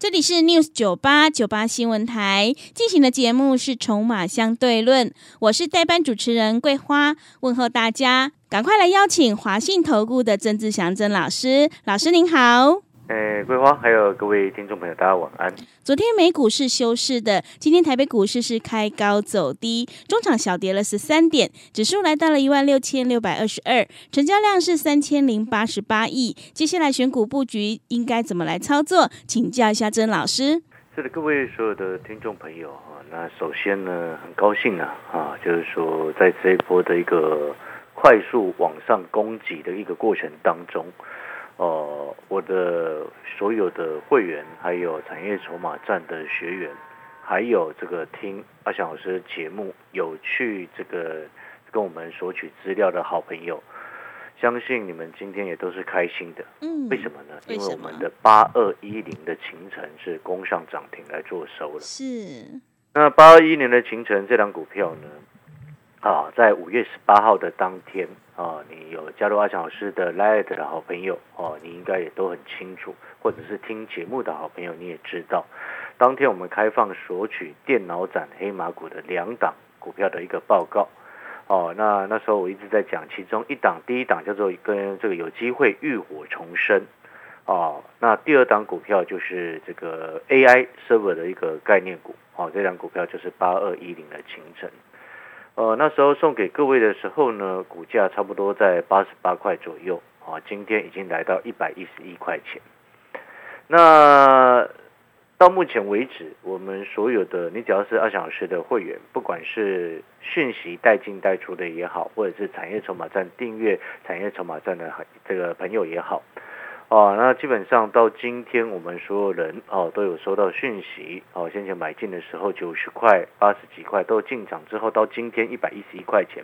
这里是 News 九八九八新闻台进行的节目是《筹码相对论》，我是代班主持人桂花，问候大家，赶快来邀请华信投顾的曾志祥曾老师，老师您好。诶，桂花，还有各位听众朋友，大家晚安。昨天美股是休市的，今天台北股市是开高走低，中场小跌了十三点，指数来到了一万六千六百二十二，成交量是三千零八十八亿。接下来选股布局应该怎么来操作？请教一下曾老师。是的，各位所有的听众朋友啊，那首先呢，很高兴啊，啊，就是说在这一波的一个快速往上攻击的一个过程当中。呃，我的所有的会员，还有产业筹码站的学员，还有这个听阿翔老师节目有去这个跟我们索取资料的好朋友，相信你们今天也都是开心的。嗯，为什么呢？因为我们的八二一零的秦城是攻上涨停来做收了。是。那八二一零的秦城这张股票呢？啊，在五月十八号的当天哦，你有加入阿强老师的 Light 的好朋友哦，你应该也都很清楚，或者是听节目的好朋友，你也知道，当天我们开放索取电脑展黑马股的两档股票的一个报告哦。那那时候我一直在讲，其中一档，第一档叫做跟这个有机会浴火重生哦。那第二档股票就是这个 AI server 的一个概念股哦，这档股票就是八二一零的清晨。呃，那时候送给各位的时候呢，股价差不多在八十八块左右啊，今天已经来到一百一十一块钱。那到目前为止，我们所有的你只要是阿翔老师的会员，不管是讯息带进带出的也好，或者是产业筹码站订阅产业筹码站的这个朋友也好。哦，那基本上到今天，我们所有人哦都有收到讯息哦。先前买进的时候九十块、八十几块都进场之后，到今天一百一十一块钱。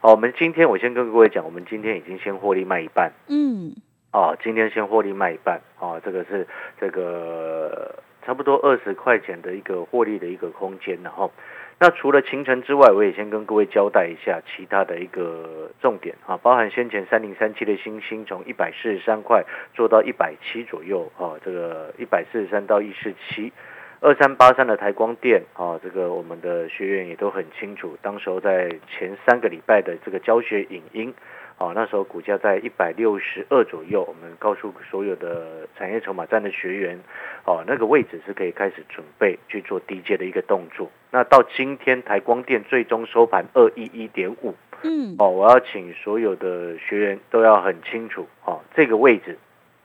哦，我们今天我先跟各位讲，我们今天已经先获利卖一半。嗯。哦，今天先获利卖一半。哦，这个是这个差不多二十块钱的一个获利的一个空间，然后。那除了秦城之外，我也先跟各位交代一下其他的一个重点啊，包含先前三零三七的星星从一百四十三块做到一百七左右啊，这个一百四十三到一四七，二三八三的台光电啊，这个我们的学员也都很清楚，当时候在前三个礼拜的这个教学影音。哦，那时候股价在一百六十二左右，我们告诉所有的产业筹码站的学员，哦，那个位置是可以开始准备去做低阶的一个动作。那到今天台光电最终收盘二一一点五，嗯，哦，我要请所有的学员都要很清楚，哦，这个位置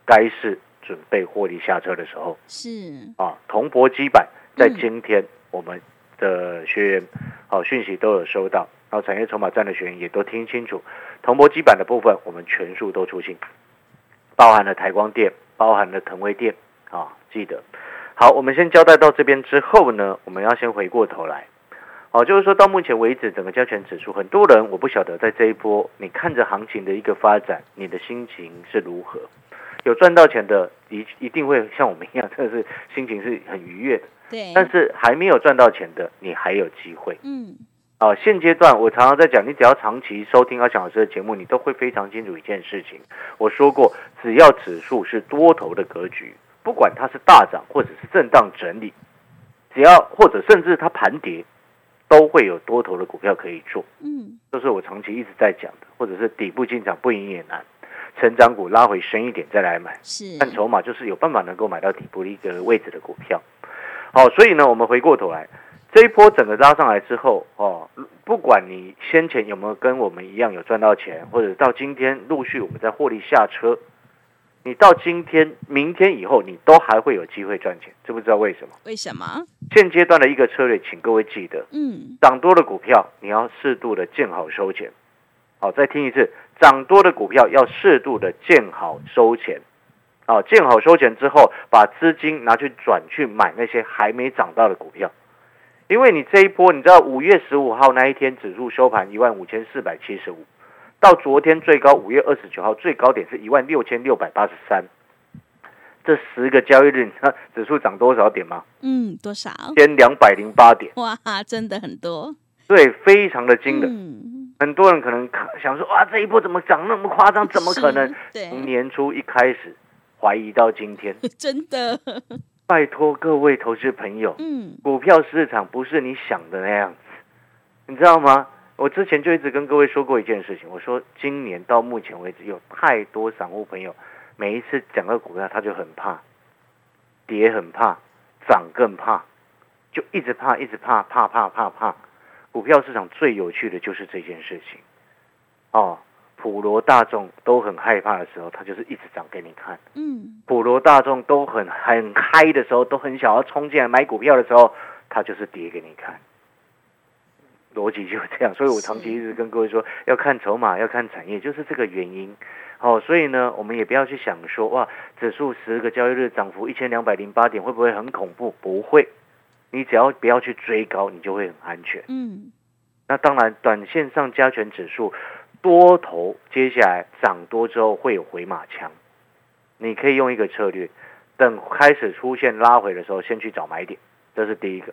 该是准备获利下车的时候，是啊，铜箔基板在今天我们的学员，好讯息都有收到。然后产业筹码站的学员也都听清楚，铜箔基板的部分我们全数都出清，包含了台光电，包含了腾威电啊，记得。好，我们先交代到这边之后呢，我们要先回过头来，哦，就是说到目前为止整个加权指数，很多人我不晓得在这一波你看着行情的一个发展，你的心情是如何？有赚到钱的一一定会像我们一样，真的是心情是很愉悦的。对。但是还没有赚到钱的，你还有机会。嗯。啊，现阶段我常常在讲，你只要长期收听阿强老师的节目，你都会非常清楚一件事情。我说过，只要指数是多头的格局，不管它是大涨或者是震荡整理，只要或者甚至它盘跌，都会有多头的股票可以做。嗯，这是我长期一直在讲的，或者是底部进场不赢也难，成长股拉回深一点再来买。是，看筹码就是有办法能够买到底部的一个位置的股票。好，所以呢，我们回过头来。这一波整个拉上来之后，哦，不管你先前有没有跟我们一样有赚到钱，或者到今天陆续我们在获利下车，你到今天、明天以后，你都还会有机会赚钱，知不知道为什么？为什么？现阶段的一个策略，请各位记得，嗯，涨多的股票你要适度的见好收钱。好，再听一次，涨多的股票要适度的见好收钱。啊，见好收钱之后，把资金拿去转去买那些还没涨到的股票。因为你这一波，你知道五月十五号那一天指数收盘一万五千四百七十五，到昨天最高五月二十九号最高点是一万六千六百八十三。这十个交易日，你知道 指数涨多少点吗？嗯，多少？千两百零八点。哇，真的很多。对，非常的惊人。嗯，很多人可能想说，哇，这一波怎么涨那么夸张？怎么可能 从年初一开始怀疑到今天，真的。拜托各位投资朋友，嗯，股票市场不是你想的那样子，你知道吗？我之前就一直跟各位说过一件事情，我说今年到目前为止有太多散户朋友，每一次讲到股票他就很怕，跌很怕，涨更怕，就一直怕，一直怕，怕怕怕怕。股票市场最有趣的就是这件事情，哦，普罗大众都很害怕的时候，它就是一直涨给你看。嗯，普罗大众都很很嗨的时候，都很想要冲进来买股票的时候，它就是跌给你看。逻辑就是这样，所以我长期一直跟各位说，要看筹码，要看产业，就是这个原因。好、所以呢，我们也不要去想说，哇，指数十个交易日涨幅一千两百零八点，会不会很恐怖？不会，你只要不要去追高，你就会很安全。嗯，那当然，短线上加权指数多头接下来涨多之后会有回马枪，你可以用一个策略，等开始出现拉回的时候，先去找买点，这是第一个。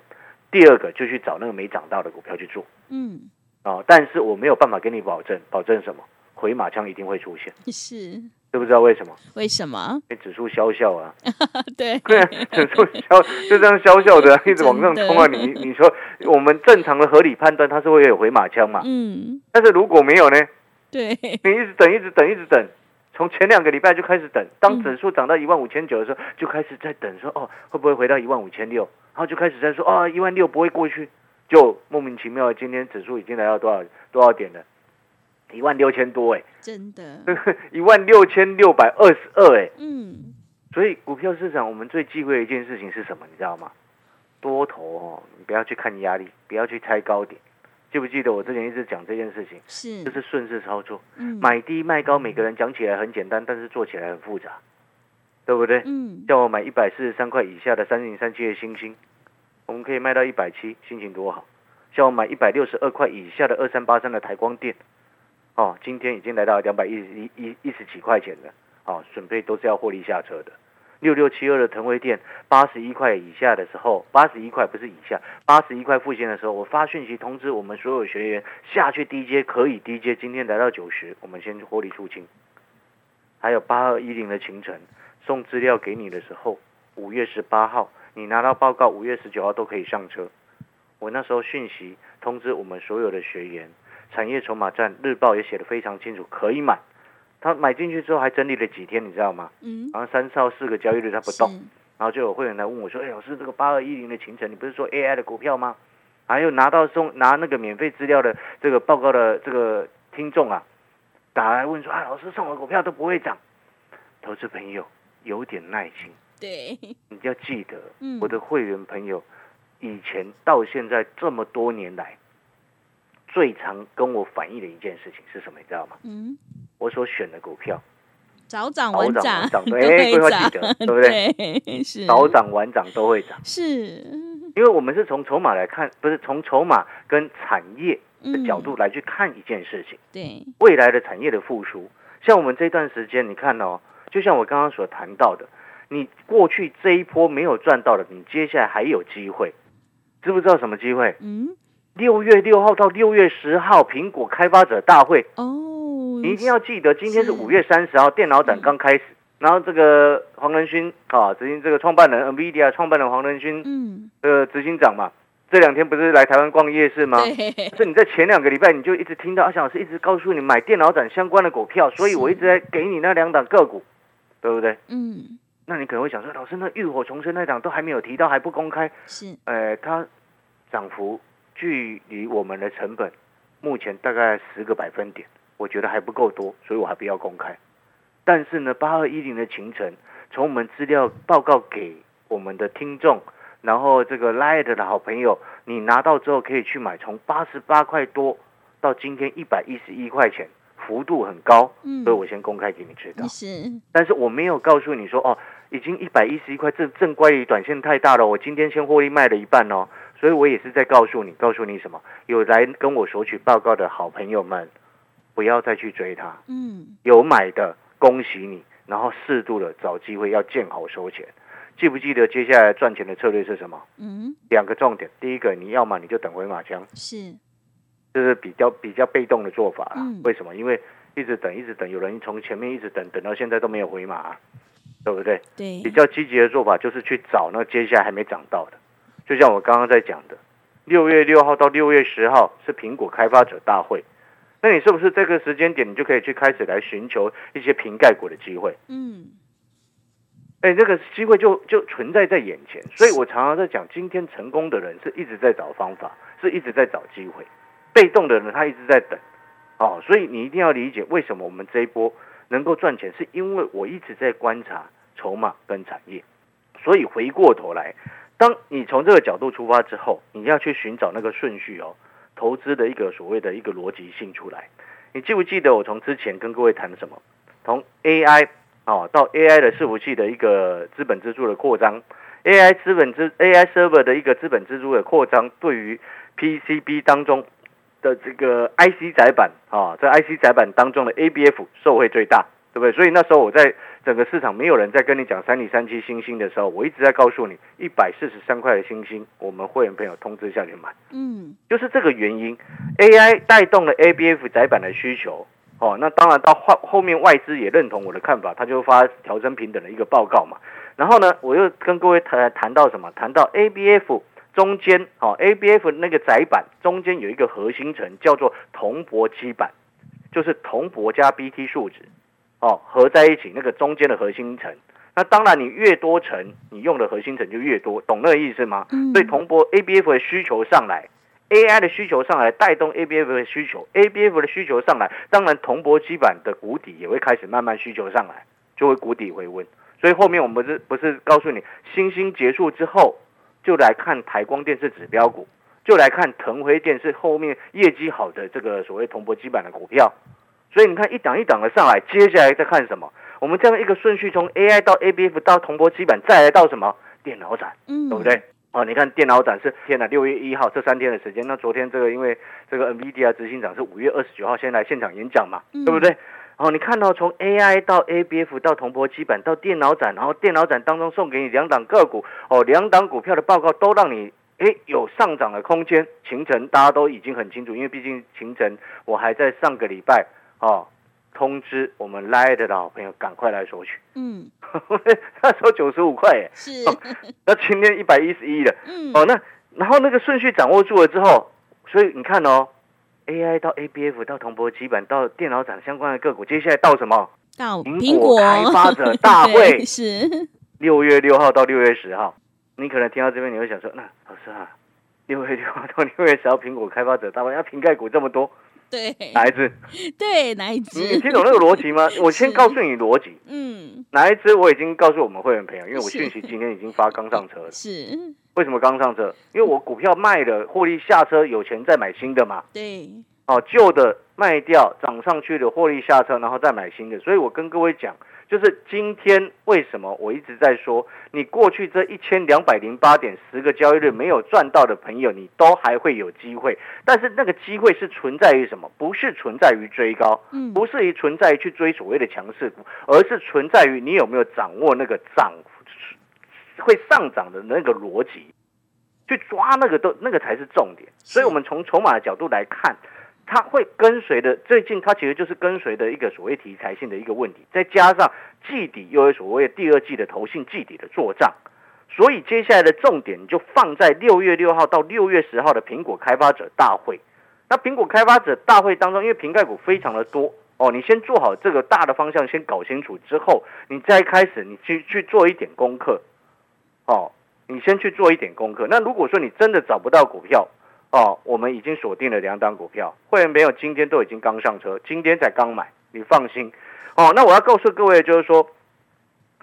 第二个就去找那个没涨到的股票去做嗯，啊、但是我没有办法跟你保证，保证什么？回马枪一定会出现，是知不知道为什么？为什么？因为指数消笑啊，对，对，指数消就这样消笑的，一直往上冲啊！你你说我们正常的合理判断，它是会有回马枪嘛？嗯，但是如果没有呢？对，你一直等，一直等，一直等，从前两个礼拜就开始等，当嗯指数涨到一万五千九的时候，就开始在等说，哦，会不会回到一万五千六？然后就开始在说，哦，一万六不会过去，就莫名其妙的，今天指数已经来到多少多少点了？一万六千多哎，真的，一万六千六百二十二哎，嗯，所以股票市场我们最忌讳的一件事情是什么？你知道吗？多头哦，你不要去看压力，不要去猜高点。记不记得我之前一直讲这件事情？是就，是顺势操作。嗯，买低卖高，每个人讲起来很简单，但是做起来很复杂，对不对？嗯，像我买一百四十三块以下的三零三七的星星，我们可以卖到一百七，心情多好。叫我买一百六十二块以下的二三八三的台光电，哦，今天已经来到两百一十一一一十几块钱了，哦，准备都是要获利下车的。六六七二的腾威电，八十一块以下的时候，八十一块不是以下，八十一块附近的时候，我发讯息通知我们所有学员下去低阶可以低阶，今天来到九十，我们先获利出清。还有八二一零的秦晨送资料给你的时候，五月十八号你拿到报告，五月十九号都可以上车。我那时候讯息通知我们所有的学员，产业筹码站日报也写得非常清楚，可以买。他买进去之后还整理了几天，你知道吗？嗯，然后三到四个交易日他不动，然后就有会员来问我说：“哎，老师，这个八二一零的秦晨，你不是说 AI 的股票吗？”还有拿到送拿那个免费资料的这个报告的这个听众啊，打来问说：“啊，老师送我股票都不会涨。”投资朋友有点耐心，对，你要记得，嗯我的会员朋友以前到现在这么多年来，最常跟我反映的一件事情是什么？你知道吗？嗯，我所选的股票。早涨晚涨。都 对哎规划会涨记得对不对？早涨晚涨都会涨。是，因为我们是从筹码来看，不是从筹码跟产业的角度嗯来去看一件事情。对，未来的产业的复苏，像我们这段时间，你看哦，就像我刚刚所谈到的，你过去这一波没有赚到的，你接下来还有机会，知不知道什么机会？嗯，六月六号到六月十号，苹果开发者大会，哦，你一定要记得，今天是是。五月三十号，电脑展刚开始。然后这个黄仁勋啊，执行这个创办人 NVIDIA 创办人黄仁勋，嗯，呃，执行长嘛，这两天不是来台湾逛夜市吗？对，是你在前两个礼拜你就一直听到阿翔老师一直告诉你买电脑展相关的股票，所以我一直在给你那两档个股，对不对？嗯，那你可能会想说，老师，那浴火重生那档都还没有提到，还不公开，是，呃，它涨幅距离我们的成本目前大概十个百分点，我觉得还不够多，所以我还不要公开。但是呢，八二一零的行程，从我们资料报告给我们的听众，然后这个 Light 的好朋友，你拿到之后可以去买，从八十八块多到今天一百一十一块钱，幅度很高，嗯所以我先公开给你知道。是，但是我没有告诉你说哦，已经一百一十一块，这正乖离短线太大了，我今天先获利卖了一半哦，所以我也是在告诉你，告诉你什么？有来跟我索取报告的好朋友们，不要再去追它。嗯，有买的恭喜你，然后适度的找机会要见好收钱。记不记得接下来赚钱的策略是什么？嗯，两个重点，第一个你要么你就等回马枪，是，这是比较比较被动的做法啦。嗯为什么？因为一直等，一直等，有人从前面一直等等到现在都没有回马啊、对不对？对比，较积极的做法就是去找那接下来还没涨到的，就像我刚刚在讲的，六月六号到六月十号是苹果开发者大会，那你是不是这个时间点你就可以去开始来寻求一些瓶盖股的机会？嗯，哎，这个机会就就存在在眼前，所以我常常在讲，今天成功的人是一直在找方法，是一直在找机会，被动的人他一直在等，哦，所以你一定要理解为什么我们这一波能够赚钱，是因为我一直在观察筹码跟产业，所以回过头来，当你从这个角度出发之后，你要去寻找那个顺序哦，投资的一个所谓的一个逻辑性出来。你记不记得我从之前跟各位谈什么？从 AI 哦到 AI 的伺服器的一个资本支出的扩张，AI 资本支 AI server 的一个资本支出的扩张，对于 PCB 当中的这个 IC 载板啊，在 IC 载板当中的 ABF 受惠最大，对不对？所以那时候我在整个市场没有人在跟你讲三零三七星星的时候，我一直在告诉你，一百四十三块的星星，我们会员朋友通知下去买。嗯，就是这个原因，AI 带动了 ABF 窄板的需求。哦，那当然到后后面外资也认同我的看法，他就发调升平等的一个报告嘛。然后呢，我又跟各位谈谈到什么？谈到 ABF 中间，哦，ABF 那个窄板中间有一个核心层叫做铜箔基板，就是铜箔加 BT 树脂，哦，合在一起那个中间的核心层。那当然，你越多层，你用的核心层就越多，懂那个意思吗？嗯所以铜箔 ABF 的需求上来，AI 的需求上来，带动 ABF 的需求，ABF 的需求上来，当然铜箔基板的谷底也会开始慢慢需求上来，就会谷底回温。所以后面我们不是不是告诉你，星星结束之后，就来看台光电视指标股，就来看腾辉电视后面业绩好的这个所谓铜箔基板的股票。所以你看一档一档的上来，接下来再看什么？我们这样一个顺序，从 AI 到 ABF 到铜箔基板，再来到什么电脑展，嗯，对不对？哦，你看电脑展是天呐，六月一号这三天的时间。那昨天这个因为这个 NVIDIA 执行长是五月二十九号先来现场演讲嘛，嗯对不对？哦，你看到从 AI 到 ABF 到铜箔基板到电脑展，然后电脑展当中送给你两档个股，哦，两档股票的报告都让你诶有上涨的空间。秦晨大家都已经很清楚，因为毕竟秦晨我还在上个礼拜哦通知我们 Light 的老朋友赶快来索取，嗯，那时候九十五块耶，是，那今天一百一十一了。嗯，哦，那然后那个顺序掌握住了之后，所以你看哦，AI 到 ABF 到铜箔基板到电脑展相关的个股，接下来到什么？到苹果开发者大会。是，六月六号到六月十号。你可能听到这边，你会想说，那老师啊，六月六号到六月十号，苹果开发者大会，要瓶盖股这么多，对，哪一只？对，哪一你只？你听懂那个逻辑吗？我先告诉你逻辑，嗯，哪一只我已经告诉我们会员朋友，因为我是讯息今天已经发刚上车了。是，为什么刚上车？因为我股票卖了，获利下车，有钱再买新的嘛。对，哦，旧的卖掉，涨上去的获利下车，然后再买新的。所以我跟各位讲，就是今天为什么我一直在说，你过去这一千两百零八点十个交易日没有赚到的朋友，你都还会有机会。但是那个机会是存在于什么？不是存在于追高，嗯，不是于存在于去追所谓的强势股，而是存在于你有没有掌握那个涨会上涨的那个逻辑，去抓那个都那个才是重点。所以我们从筹码的角度来看。它会跟随的，最近它其实就是跟随的一个所谓题材性的一个问题，再加上季底又有所谓第二季的投信季底的做账，所以接下来的重点就放在六月六号到六月十号的苹果开发者大会。那苹果开发者大会当中，因为瓶盖股非常的多哦，你先做好这个大的方向，先搞清楚之后，你再开始你去去做一点功课，哦，你先去做一点功课。那如果说你真的找不到股票，哦，我们已经锁定了两档股票，会员朋友今天都已经刚上车，今天才刚买，你放心。哦，那我要告诉各位，就是说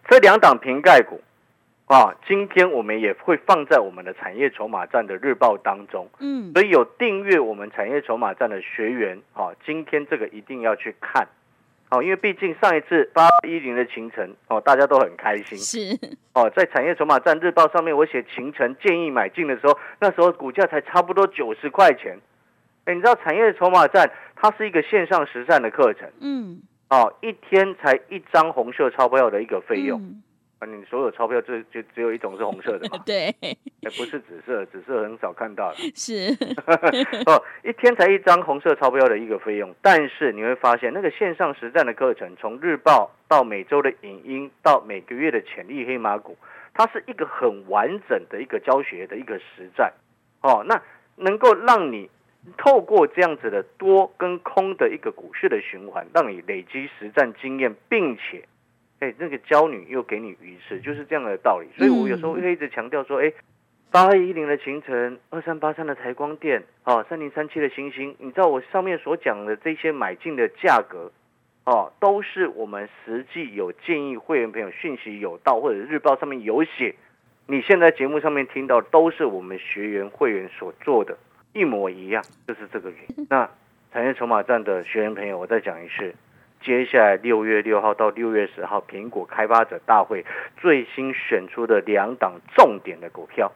这两档瓶盖股啊，今天我们也会放在我们的产业筹码站的日报当中。嗯，所以有订阅我们产业筹码站的学员，哦，今天这个一定要去看，哦，因为毕竟上一次八一零的秦晨，哦，大家都很开心，是，哦，在产业筹码站日报上面，我写秦晨建议买进的时候，那时候股价才差不多九十块钱，哎，你知道产业筹码战，它是一个线上实战的课程，嗯，哦，一天才一张红色钞票的一个费用。嗯啊，你所有钞票就就只有一种是红色的嘛？对，哎，不是紫色，紫色很少看到了。是，哦，一天才一张红色钞票的一个费用，但是你会发现，那个线上实战的课程，从日报到每周的影音，到每个月的潜力黑马股，它是一个很完整的一个教学的一个实战。哦，那能够让你透过这样子的多跟空的一个股市的循环，让你累积实战经验，并且，哎，那个娇女又给你鱼吃，就是这样的道理。所以我有时候会一直强调说，哎。八二一零的秦城，二三八三的台光电，哦，三零三七的星星，你知道我上面所讲的这些买进的价格，哦，都是我们实际有建议会员朋友讯息有到，或者日报上面有写。你现在节目上面听到都是我们学员会员所做的，一模一样，就是这个原因。那产业筹码站的学员朋友，我再讲一次，接下来六月六号到六月十号，苹果开发者大会最新选出的两档重点的股票。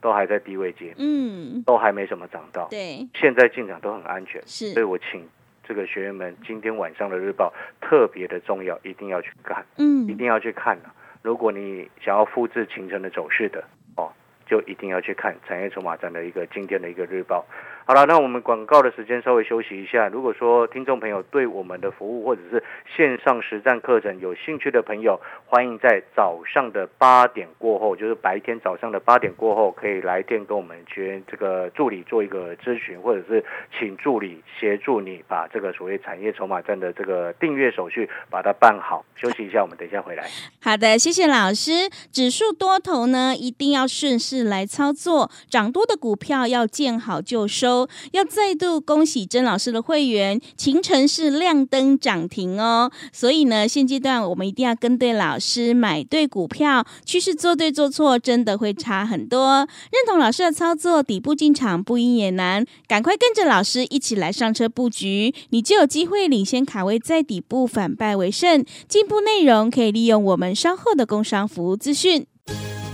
都还在低位接，嗯，都还没什么涨到，对，现在进场都很安全，是。所以我请这个学员们今天晚上的日报特别的重要，一定要去看，嗯。一定要去看啊。如果你想要复制秦城的走势的哦，就一定要去看产业筹码站的一个今天的一个日报。好了，那我们广告的时间稍微休息一下。如果说听众朋友对我们的服务或者是线上实战课程有兴趣的朋友，欢迎在早上的八点过后，就是白天早上的八点过后，可以来电跟我们学员这个助理做一个咨询，或者是请助理协助你把这个所谓产业筹码站的这个订阅手续把它办好。休息一下，我们等一下回来。好的，谢谢老师。指数多头呢，一定要顺势来操作，涨多的股票要见好就收。要再度恭喜曾老师的会员，秦城是亮灯涨停哦。所以呢，现阶段我们一定要跟对老师，买对股票，趋势做对做错，真的会差很多。认同老师的操作，底部进场不赢也难，赶快跟着老师一起来上车布局，你就有机会领先卡位在底部，反败为胜。进步内容可以利用我们稍后的工商服务资讯。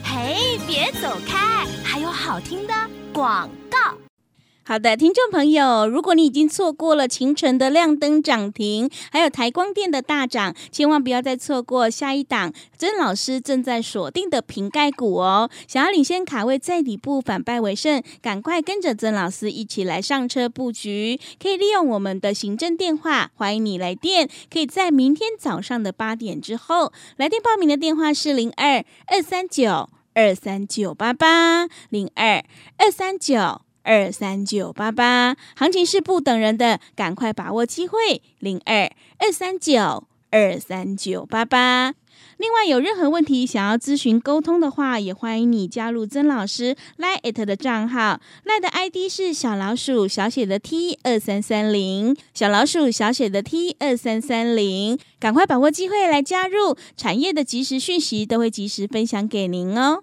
嘿，别走开，还有好听的广告。好的，听众朋友，如果你已经错过了秦城的亮灯涨停，还有台光电的大涨，千万不要再错过下一档曾老师正在锁定的瓶盖股哦。想要领先卡位在底部，反败为胜，赶快跟着曾老师一起来上车布局。可以利用我们的行政电话，欢迎你来电，可以在明天早上的八点之后来电报名的电话是零二二三九二三九八八零二二三九。二三九八八，行情是不等人的，赶快把握机会，零二二三九二三九八八。另外，有任何问题想要咨询沟通的话，也欢迎你加入曾老师 Line 的账号。Lie 的 ID 是小老鼠小写的 T 二三三零，小老鼠小写的 T 二三三零，赶快把握机会来加入，产业的即时讯息都会及时分享给您哦。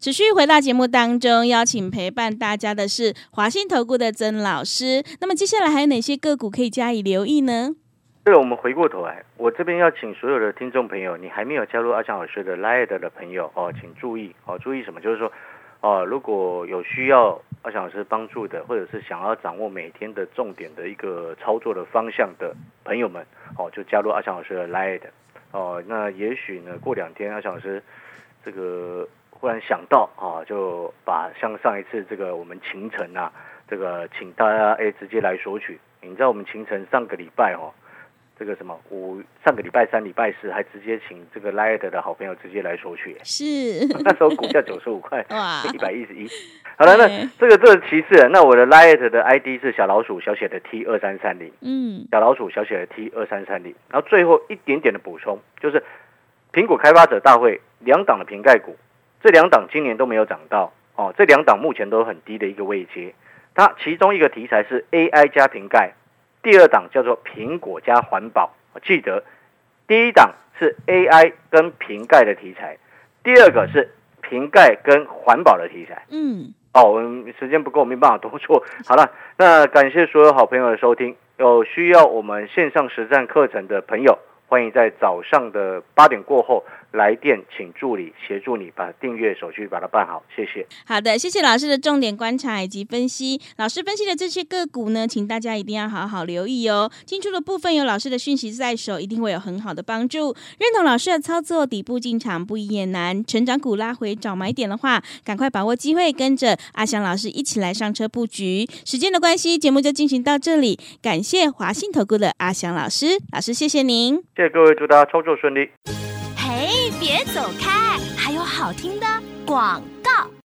持续回到节目当中，邀请陪伴大家的是华信投顾的曾老师。那么接下来还有哪些个股可以加以留意呢？对了，我们回过头来，我这边要请所有的听众朋友，你还没有加入阿强老师的 Light 的朋友哦，请注意哦，注意什么？就是说哦，如果有需要阿强老师帮助的，或者是想要掌握每天的重点的一个操作的方向的朋友们哦，就加入阿强老师的 Light 哦。那也许呢，过两天阿强老师这个。忽然想到啊，就把像上一次这个我们秦城啊，这个请大家哎直接来索取。你知道我们秦城上个礼拜哦，这个什么五上个礼拜三、礼拜四还直接请这个 l i a 的好朋友直接来索取，是那时候股价九十五块，哇，一百一十一。好了，那这个这个其次，那我的 l i a 的 ID 是小老鼠小写的 T 二三三零，嗯，小老鼠小写的 T 二三三零。然后最后一点点的补充，就是苹果开发者大会两档的瓶盖股。这两档今年都没有涨到哦，这两档目前都很低的一个位阶，它其中一个题材是 AI 加瓶盖，第二档叫做苹果加环保。记得第一档是 AI 跟瓶盖的题材，第二个是瓶盖跟环保的题材。嗯，哦，我们时间不够，没办法多说。好了，那感谢所有好朋友的收听。有需要我们线上实战课程的朋友，欢迎在早上的八点过后来电，请助理协助你把订阅手续把它办好，谢谢。好的，谢谢老师的重点观察以及分析。老师分析的这些个股呢，请大家一定要好好留意哦。进出的部分有老师的讯息在手，一定会有很好的帮助。认同老师的操作，底部进场不易也难。成长股拉回找买点的话，赶快把握机会，跟着阿翔老师一起来上车布局。时间的关系，节目就进行到这里。感谢华信投顾的阿翔老师，老师谢谢您。谢谢各位，祝大家操作顺利。别走开，还有好听的广告。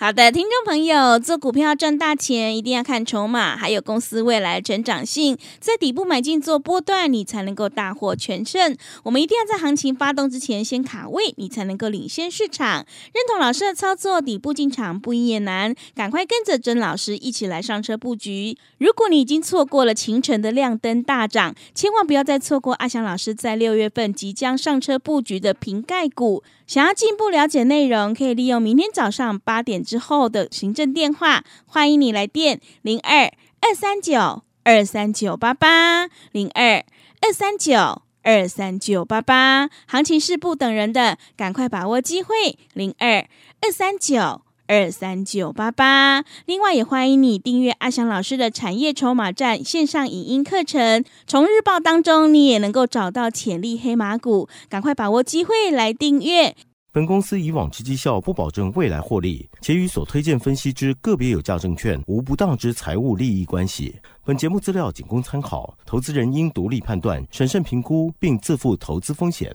好的，听众朋友，做股票赚大钱，一定要看筹码，还有公司未来成长性，在底部买进做波段，你才能够大获全胜。我们一定要在行情发动之前先卡位，你才能够领先市场。认同老师的操作，底部进场不也难，赶快跟着曾老师一起来上车布局。如果你已经错过了清晨的亮灯大涨，千万不要再错过阿翔老师在六月份即将上车布局的瓶盖股。想要进一步了解内容，可以利用明天早上八点之后的行政电话，欢迎你来电零二二三九二三九八八零二二三九二三九八八。行情是不等人的，赶快把握机会零二二三九。二三九八八。另外，也欢迎你订阅阿翔老师的产业筹码站线上影音课程。从日报当中，你也能够找到潜力黑马股，赶快把握机会来订阅。本公司以往之绩效不保证未来获利，且与所推荐分析之个别有价证券无不当之财务利益关系。本节目资料仅供参考，投资人应独立判断、审慎评估，并自负投资风险。